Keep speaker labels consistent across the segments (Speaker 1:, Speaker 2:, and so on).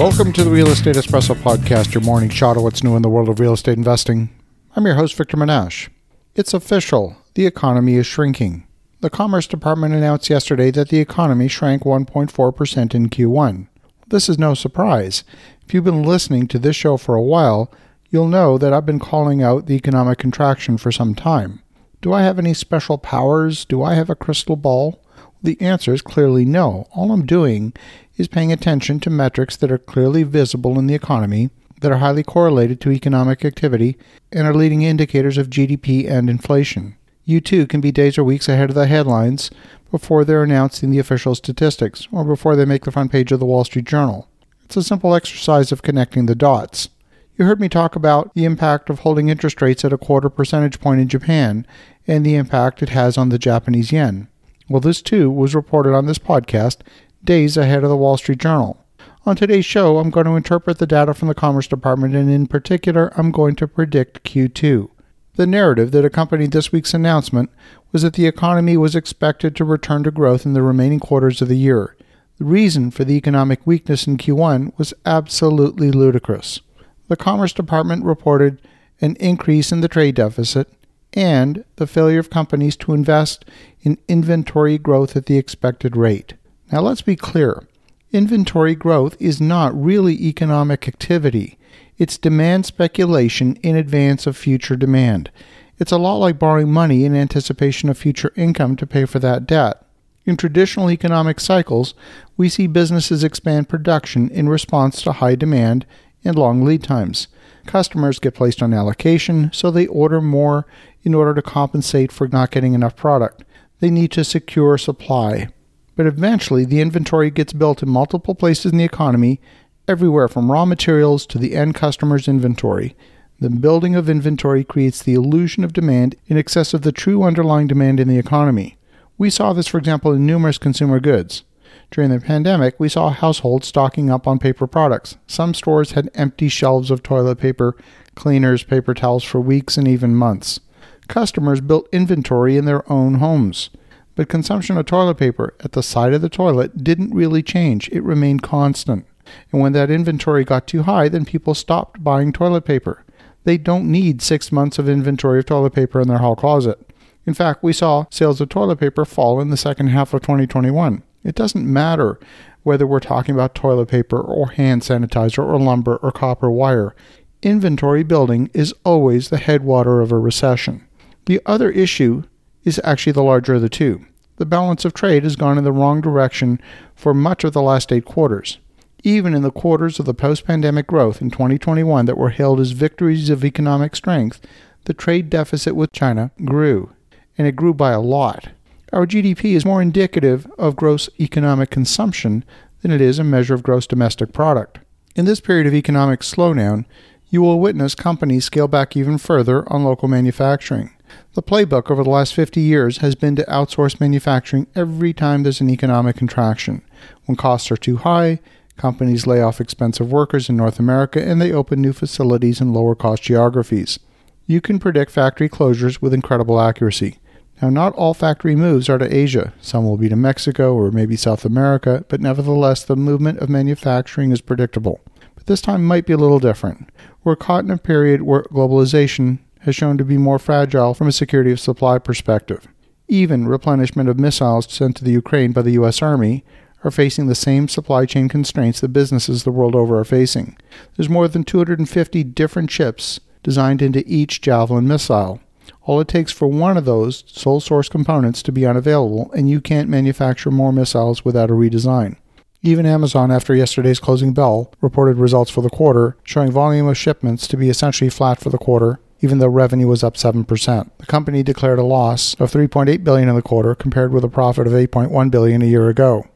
Speaker 1: Welcome to the Real Estate Espresso Podcast, your morning shot of what's new in the world of real estate investing. I'm your host, Victor Menasce. It's official. The economy is shrinking. The Commerce Department announced yesterday that the economy shrank 1.4% in Q1. This is no surprise. If you've been listening to this show for a while, you'll know that I've been calling out the economic contraction for some time. Do I have any special powers? Do I have a crystal ball? The answer is clearly no. All I'm doing is paying attention to metrics that are clearly visible in the economy, that are highly correlated to economic activity, and are leading indicators of GDP and inflation. You too can be days or weeks ahead of the headlines before they're announced in the official statistics or before they make the front page of the Wall Street Journal. It's a simple exercise of connecting the dots. You heard me talk about the impact of holding interest rates at a quarter percentage point in Japan and the impact it has on the Japanese yen. Well, this too was reported on this podcast days ahead of the Wall Street Journal. On today's show, I'm going to interpret the data from the Commerce Department, and in particular, I'm going to predict Q2. The narrative that accompanied this week's announcement was that the economy was expected to return to growth in the remaining quarters of the year. The reason for the economic weakness in Q1 was absolutely ludicrous. The Commerce Department reported an increase in the trade deficit and the failure of companies to invest in inventory growth at the expected rate. Now, let's be clear inventory growth is not really economic activity, it's demand speculation in advance of future demand. It's a lot like borrowing money in anticipation of future income to pay for that debt. In traditional economic cycles, we see businesses expand production in response to high demand and long lead times. Customers get placed on allocation, so they order more in order to compensate for not getting enough product. They need to secure supply. But eventually, the inventory gets built in multiple places in the economy, everywhere from raw materials to the end customer's inventory. The building of inventory creates the illusion of demand in excess of the true underlying demand in the economy. We saw this, for example, in numerous consumer goods. During the pandemic, we saw households stocking up on paper products. Some stores had empty shelves of toilet paper, cleaners, paper towels for weeks and even months. Customers built inventory in their own homes. But consumption of toilet paper at the side of the toilet didn't really change, it remained constant. And when that inventory got too high, then people stopped buying toilet paper. They don't need six months of inventory of toilet paper in their hall closet. In fact, we saw sales of toilet paper fall in the second half of 2021. It doesn't matter whether we're talking about toilet paper or hand sanitizer or lumber or copper wire. Inventory building is always the headwater of a recession. The other issue is actually the larger of the two. The balance of trade has gone in the wrong direction for much of the last eight quarters. Even in the quarters of the post pandemic growth in 2021 that were hailed as victories of economic strength, the trade deficit with China grew, and it grew by a lot. Our GDP is more indicative of gross economic consumption than it is a measure of gross domestic product. In this period of economic slowdown, you will witness companies scale back even further on local manufacturing. The playbook over the last 50 years has been to outsource manufacturing every time there's an economic contraction. When costs are too high, companies lay off expensive workers in North America and they open new facilities in lower cost geographies. You can predict factory closures with incredible accuracy. Now, not all factory moves are to Asia. Some will be to Mexico or maybe South America, but nevertheless, the movement of manufacturing is predictable. But this time might be a little different. We're caught in a period where globalization has shown to be more fragile from a security of supply perspective. Even replenishment of missiles sent to the Ukraine by the U.S. Army are facing the same supply chain constraints that businesses the world over are facing. There's more than 250 different chips designed into each Javelin missile. All it takes for one of those sole source components to be unavailable, and you can't manufacture more missiles without a redesign. Even Amazon, after yesterday's closing bell, reported results for the quarter, showing volume of shipments to be essentially flat for the quarter, even though revenue was up 7%. The company declared a loss of 3.8 billion in the quarter compared with a profit of 8.1 billion a year ago.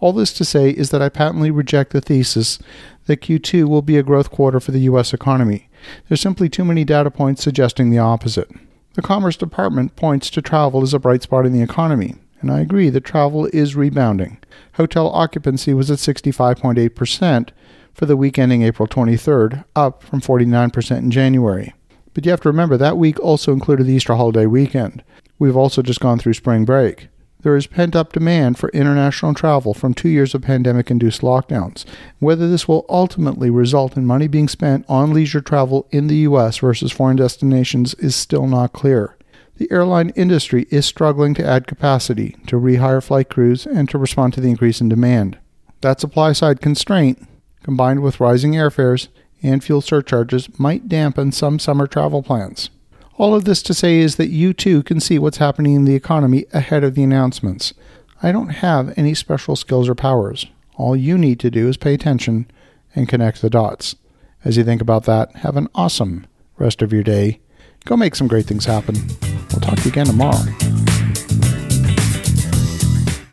Speaker 1: All this to say is that I patently reject the thesis that Q2 will be a growth quarter for the US economy. There's simply too many data points suggesting the opposite. The Commerce Department points to travel as a bright spot in the economy, and I agree that travel is rebounding. Hotel occupancy was at 65.8% for the week ending April 23rd, up from 49% in January. But you have to remember that week also included the Easter holiday weekend. We've also just gone through spring break. There is pent up demand for international travel from two years of pandemic induced lockdowns. Whether this will ultimately result in money being spent on leisure travel in the U.S. versus foreign destinations is still not clear. The airline industry is struggling to add capacity, to rehire flight crews, and to respond to the increase in demand. That supply side constraint, combined with rising airfares and fuel surcharges, might dampen some summer travel plans. All of this to say is that you too can see what's happening in the economy ahead of the announcements. I don't have any special skills or powers. All you need to do is pay attention and connect the dots. As you think about that, have an awesome rest of your day. Go make some great things happen. We'll talk to you again tomorrow.